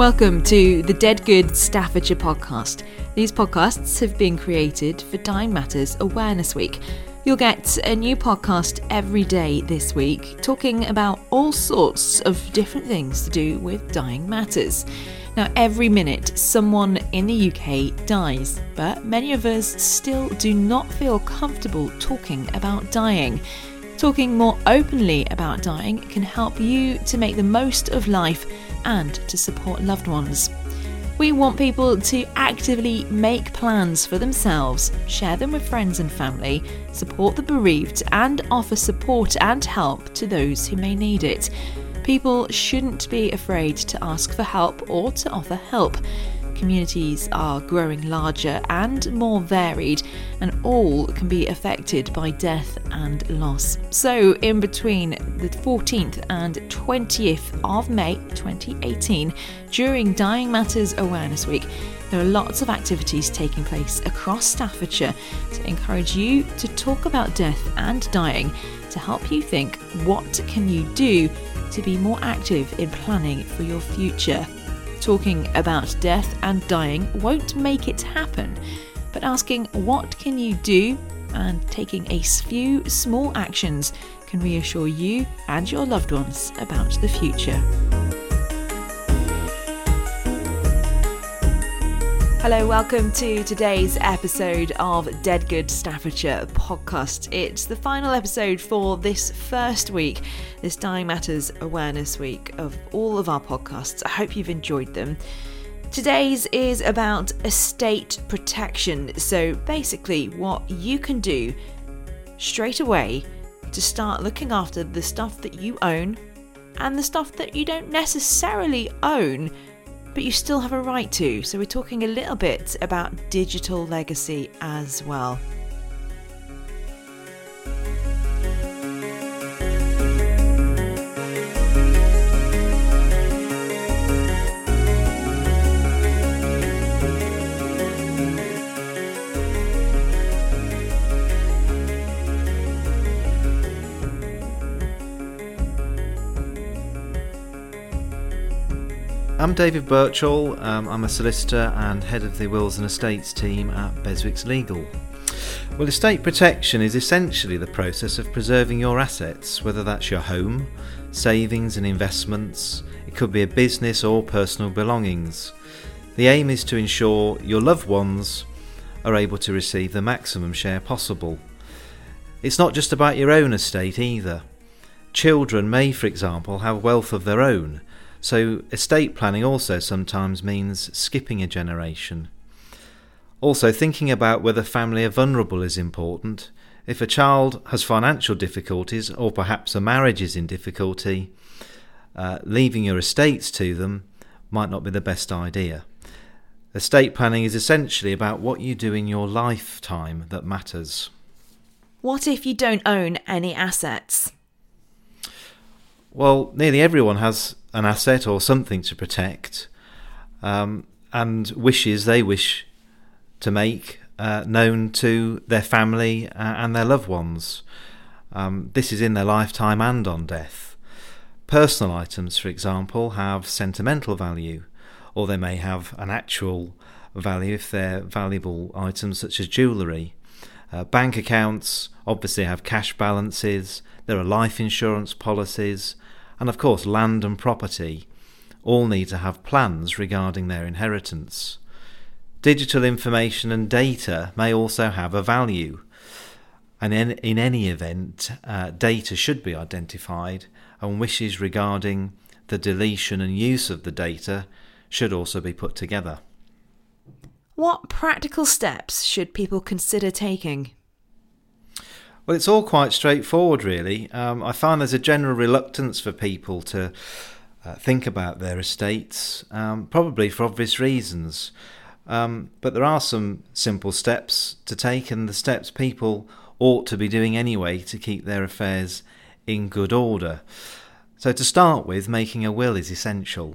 Welcome to the Dead Good Staffordshire podcast. These podcasts have been created for Dying Matters Awareness Week. You'll get a new podcast every day this week, talking about all sorts of different things to do with dying matters. Now, every minute, someone in the UK dies, but many of us still do not feel comfortable talking about dying. Talking more openly about dying can help you to make the most of life and to support loved ones. We want people to actively make plans for themselves, share them with friends and family, support the bereaved, and offer support and help to those who may need it. People shouldn't be afraid to ask for help or to offer help communities are growing larger and more varied, and all can be affected by death and loss. So, in between the 14th and 20th of May 2018, during Dying Matters Awareness Week, there are lots of activities taking place across Staffordshire to encourage you to talk about death and dying to help you think what can you do to be more active in planning for your future. Talking about death and dying won't make it happen, but asking what can you do and taking a few small actions can reassure you and your loved ones about the future. Hello, welcome to today's episode of Dead Good Staffordshire podcast. It's the final episode for this first week, this Dying Matters Awareness Week of all of our podcasts. I hope you've enjoyed them. Today's is about estate protection. So, basically, what you can do straight away to start looking after the stuff that you own and the stuff that you don't necessarily own but you still have a right to. So, we're talking a little bit about digital legacy as well. I'm David Birchall. Um, I'm a solicitor and head of the Wills and Estates team at Beswicks Legal. Well, estate protection is essentially the process of preserving your assets, whether that's your home, savings and investments, it could be a business or personal belongings. The aim is to ensure your loved ones are able to receive the maximum share possible. It's not just about your own estate either. Children may, for example, have wealth of their own so, estate planning also sometimes means skipping a generation. Also, thinking about whether family are vulnerable is important. If a child has financial difficulties, or perhaps a marriage is in difficulty, uh, leaving your estates to them might not be the best idea. Estate planning is essentially about what you do in your lifetime that matters. What if you don't own any assets? Well, nearly everyone has an asset or something to protect, um, and wishes they wish to make uh, known to their family uh, and their loved ones. Um, this is in their lifetime and on death. Personal items, for example, have sentimental value, or they may have an actual value if they're valuable items such as jewellery. Uh, bank accounts obviously have cash balances, there are life insurance policies, and of course land and property all need to have plans regarding their inheritance. Digital information and data may also have a value, and in, in any event, uh, data should be identified, and wishes regarding the deletion and use of the data should also be put together. What practical steps should people consider taking? Well, it's all quite straightforward, really. Um, I find there's a general reluctance for people to uh, think about their estates, um, probably for obvious reasons. Um, but there are some simple steps to take, and the steps people ought to be doing anyway to keep their affairs in good order. So, to start with, making a will is essential.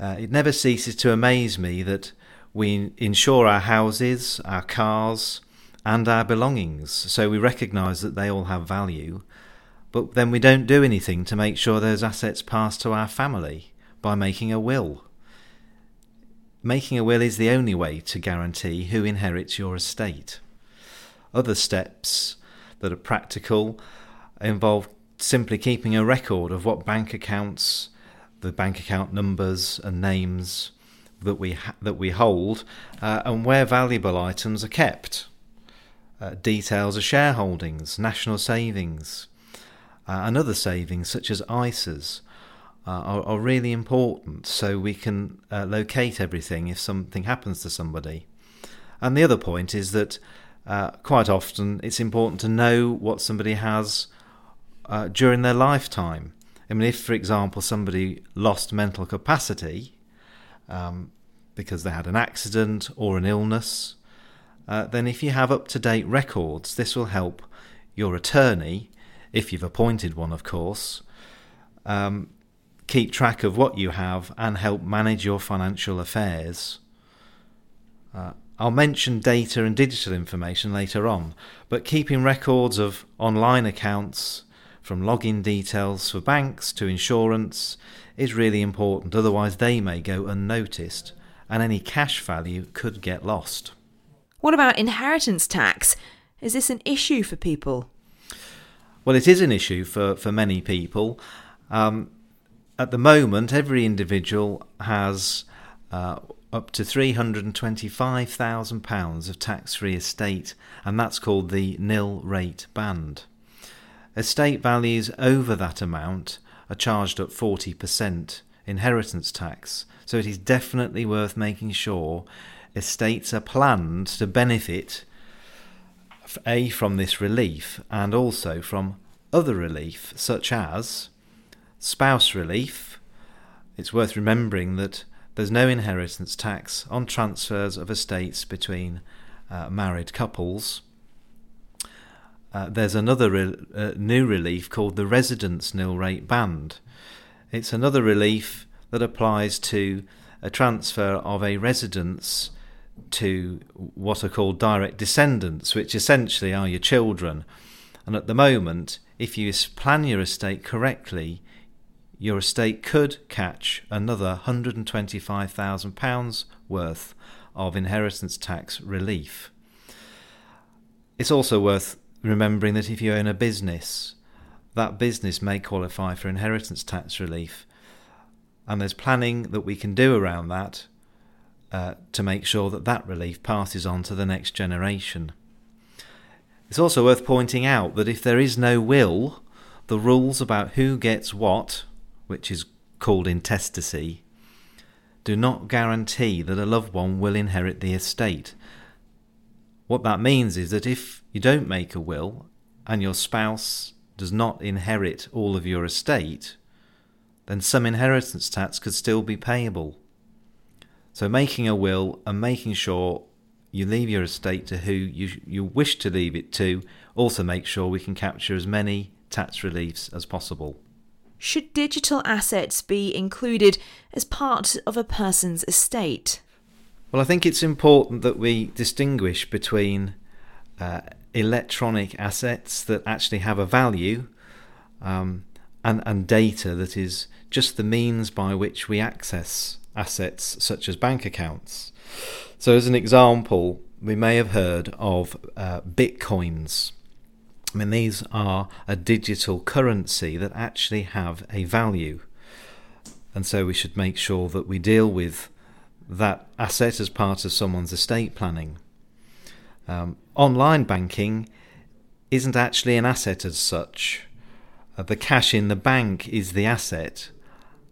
Uh, it never ceases to amaze me that we insure our houses, our cars, and our belongings. So we recognise that they all have value, but then we don't do anything to make sure those assets pass to our family by making a will. making a will is the only way to guarantee who inherits your estate. Other steps that are practical involve simply keeping a record of what bank accounts, the bank account numbers and names that we ha- that we hold, uh, and where valuable items are kept. Uh, details of shareholdings, national savings, uh, and other savings such as ISAs uh, are, are, really important so we can uh, locate everything if something happens to somebody. And the other point is that uh, quite often it's important to know what somebody has during their lifetime. I mean, if, for example, somebody lost mental capacity um, because they had an accident or an illness, uh, then if you have up to date records, this will help your attorney, if you've appointed one, of course, um, keep track of what you have and help manage your financial affairs. Uh, I'll mention data and digital information later on, but keeping records of online accounts, from login details for banks to insurance, is really important, otherwise, they may go unnoticed and any cash value could get lost. What about inheritance tax? Is this an issue for people? Well, it is an issue for, for many people. Um, at the moment, every individual has uh, up to £325,000 of tax free estate, and that's called the nil rate band. Estate values over that amount are charged at 40% inheritance tax, so it is definitely worth making sure estates are planned to benefit A from this relief and also from other relief, such as spouse relief. It's worth remembering that there's no inheritance tax on transfers of estates between uh, married couples. Uh, there's another re- uh, new relief called the residence nil rate band. It's another relief that applies to a transfer of a residence to what are called direct descendants, which essentially are your children. And at the moment, if you plan your estate correctly, your estate could catch another £125,000 worth of inheritance tax relief. It's also worth remembering that if you own a business, that business may qualify for inheritance tax relief. And there's planning that we can do around that uh, to make sure that that relief passes on to the next generation. It's also worth pointing out that if there is no will, the rules about who gets what which is called intestacy, do not guarantee that a loved one will inherit the estate. What that means is that if you don't make a will and your spouse does not inherit all of your estate, then some inheritance tax could still be payable. So, making a will and making sure you leave your estate to who you, you wish to leave it to also make sure we can capture as many tax reliefs as possible. Should digital assets be included as part of a person's estate? Well, I think it's important that we distinguish between uh, electronic assets that actually have a value um, and, and data that is just the means by which we access assets such as bank accounts. So, as an example, we may have heard of uh, bitcoins. I mean, these are a digital currency that actually have a value. And so we should make sure that we deal with that asset as part of someone's estate planning. Um, online banking isn't actually an asset as such. Uh, the cash in the bank is the asset,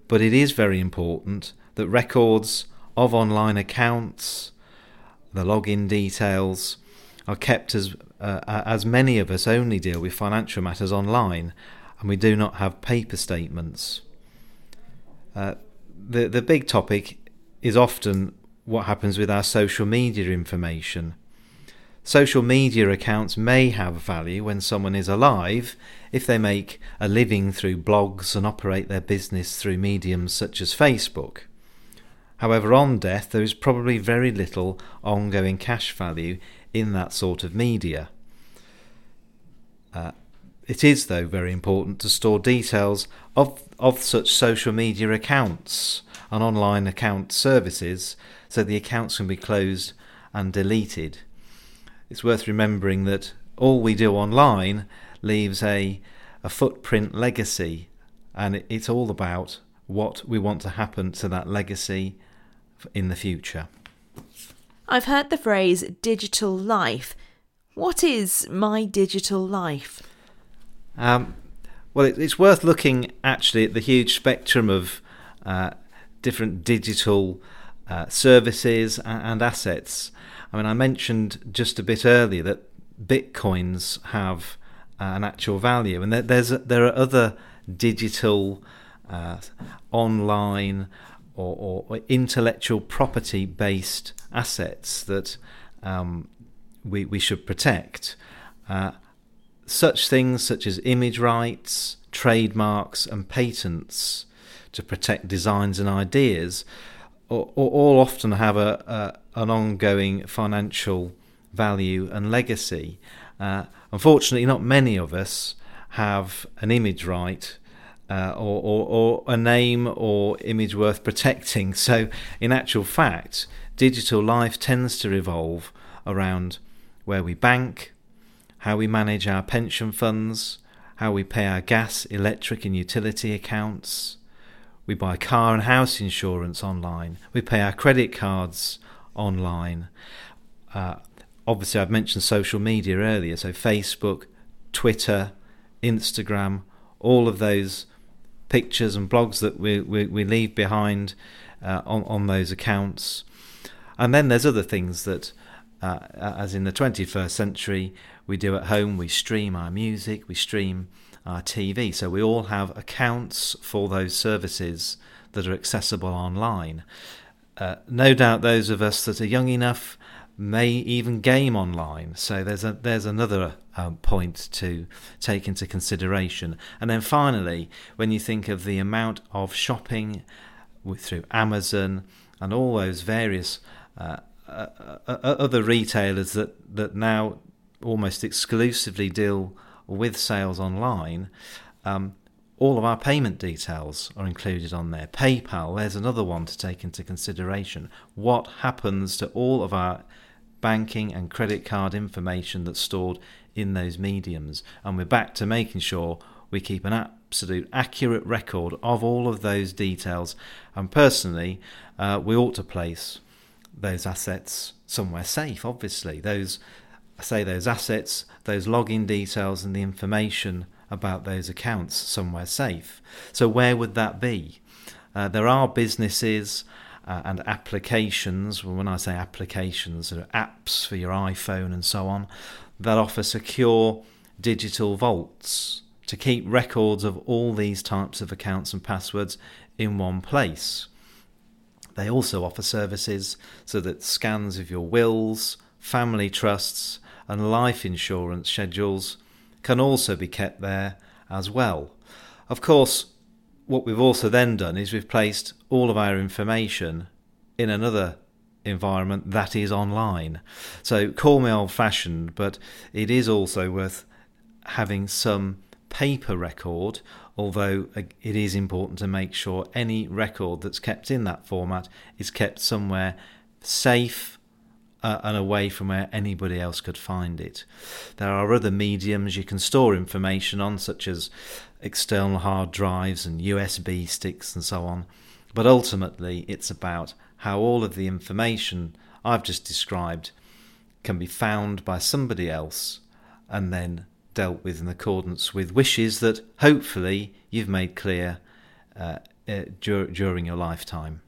but it is very important that records of online accounts, the login details, are kept as uh, as many of us only deal with financial matters online and we do not have paper statements. Uh, the the big topic is often what happens with our social media information. Social media accounts may have value when someone is alive if they make a living through blogs and operate their business through mediums such as Facebook. However, on death, there is probably very little ongoing cash value in that sort of media. Uh, it is, though, very important to store details of, of such social media accounts and online account services so the accounts can be closed and deleted. It's worth remembering that all we do online leaves a, a footprint legacy, and it's all about what we want to happen to that legacy in the future. I've heard the phrase digital life. What is my digital life? Um, well, it, it's worth looking actually at the huge spectrum of uh, different digital uh, services and, and assets. I mean, I mentioned just a bit earlier that bitcoins have uh, an actual value, and there, there's there are other digital, uh, online, or, or, intellectual property based assets that um, we we should protect. Uh, such things such as image rights, trademarks, and patents to protect designs and ideas, all, often have a, a, an ongoing financial value and legacy. Uh, unfortunately, not many of us have an image right. Uh, or, or, or, a name or image worth protecting. So, in actual fact, digital life tends to revolve around where we bank, how we manage our pension funds, how we pay our gas, electric, and utility accounts. We buy car and house insurance online. We pay our credit cards online. Uh, obviously, I've mentioned social media earlier, so Facebook, Twitter, Instagram, all of those pictures and blogs that we, we, we leave behind uh, on, on those accounts. And then there's other things that, uh, as in the 21st century, we do at home. We stream our music, we stream our TV. So we all have accounts for those services that are accessible online. Uh, no doubt those of us that are young enough may even game online. So there's a there's another um, point to take into consideration. And then finally, when you think of the amount of shopping with, through Amazon and all those various uh, uh, uh, other retailers that that now almost exclusively deal with sales online, um, all of our payment details are included on there. PayPal, there's another one to take into consideration. What happens to all of our banking and credit card information that's stored in those mediums? And we're back to making sure we keep an absolute accurate record of all of those details. And personally, uh, we ought to place those assets somewhere safe, obviously. Those say those assets, those login details, and the information about those accounts somewhere safe. So, where would that be? Uh, there are businesses uh, and applications, well, when I say applications, there are apps for your iPhone and so on, that offer secure digital vaults to keep records of all these types of accounts and passwords in one place. They also offer services so that scans of your wills, family trusts, and life insurance schedules can also be kept there as well. Of course, what we've also then done is we've placed all of our information in another environment that is online. So call me old fashioned, but it is also worth having some paper record, although uh, it is important to make sure any record that's kept in that format is kept somewhere safe uh, and away from where anybody else could find it. There are other mediums you can store information on, such as external hard drives and USB sticks and so on. But ultimately, it's about how all of the information I've just described can be found by somebody else and then dealt with in accordance with wishes that hopefully you've made clear uh, uh, dur- during your lifetime.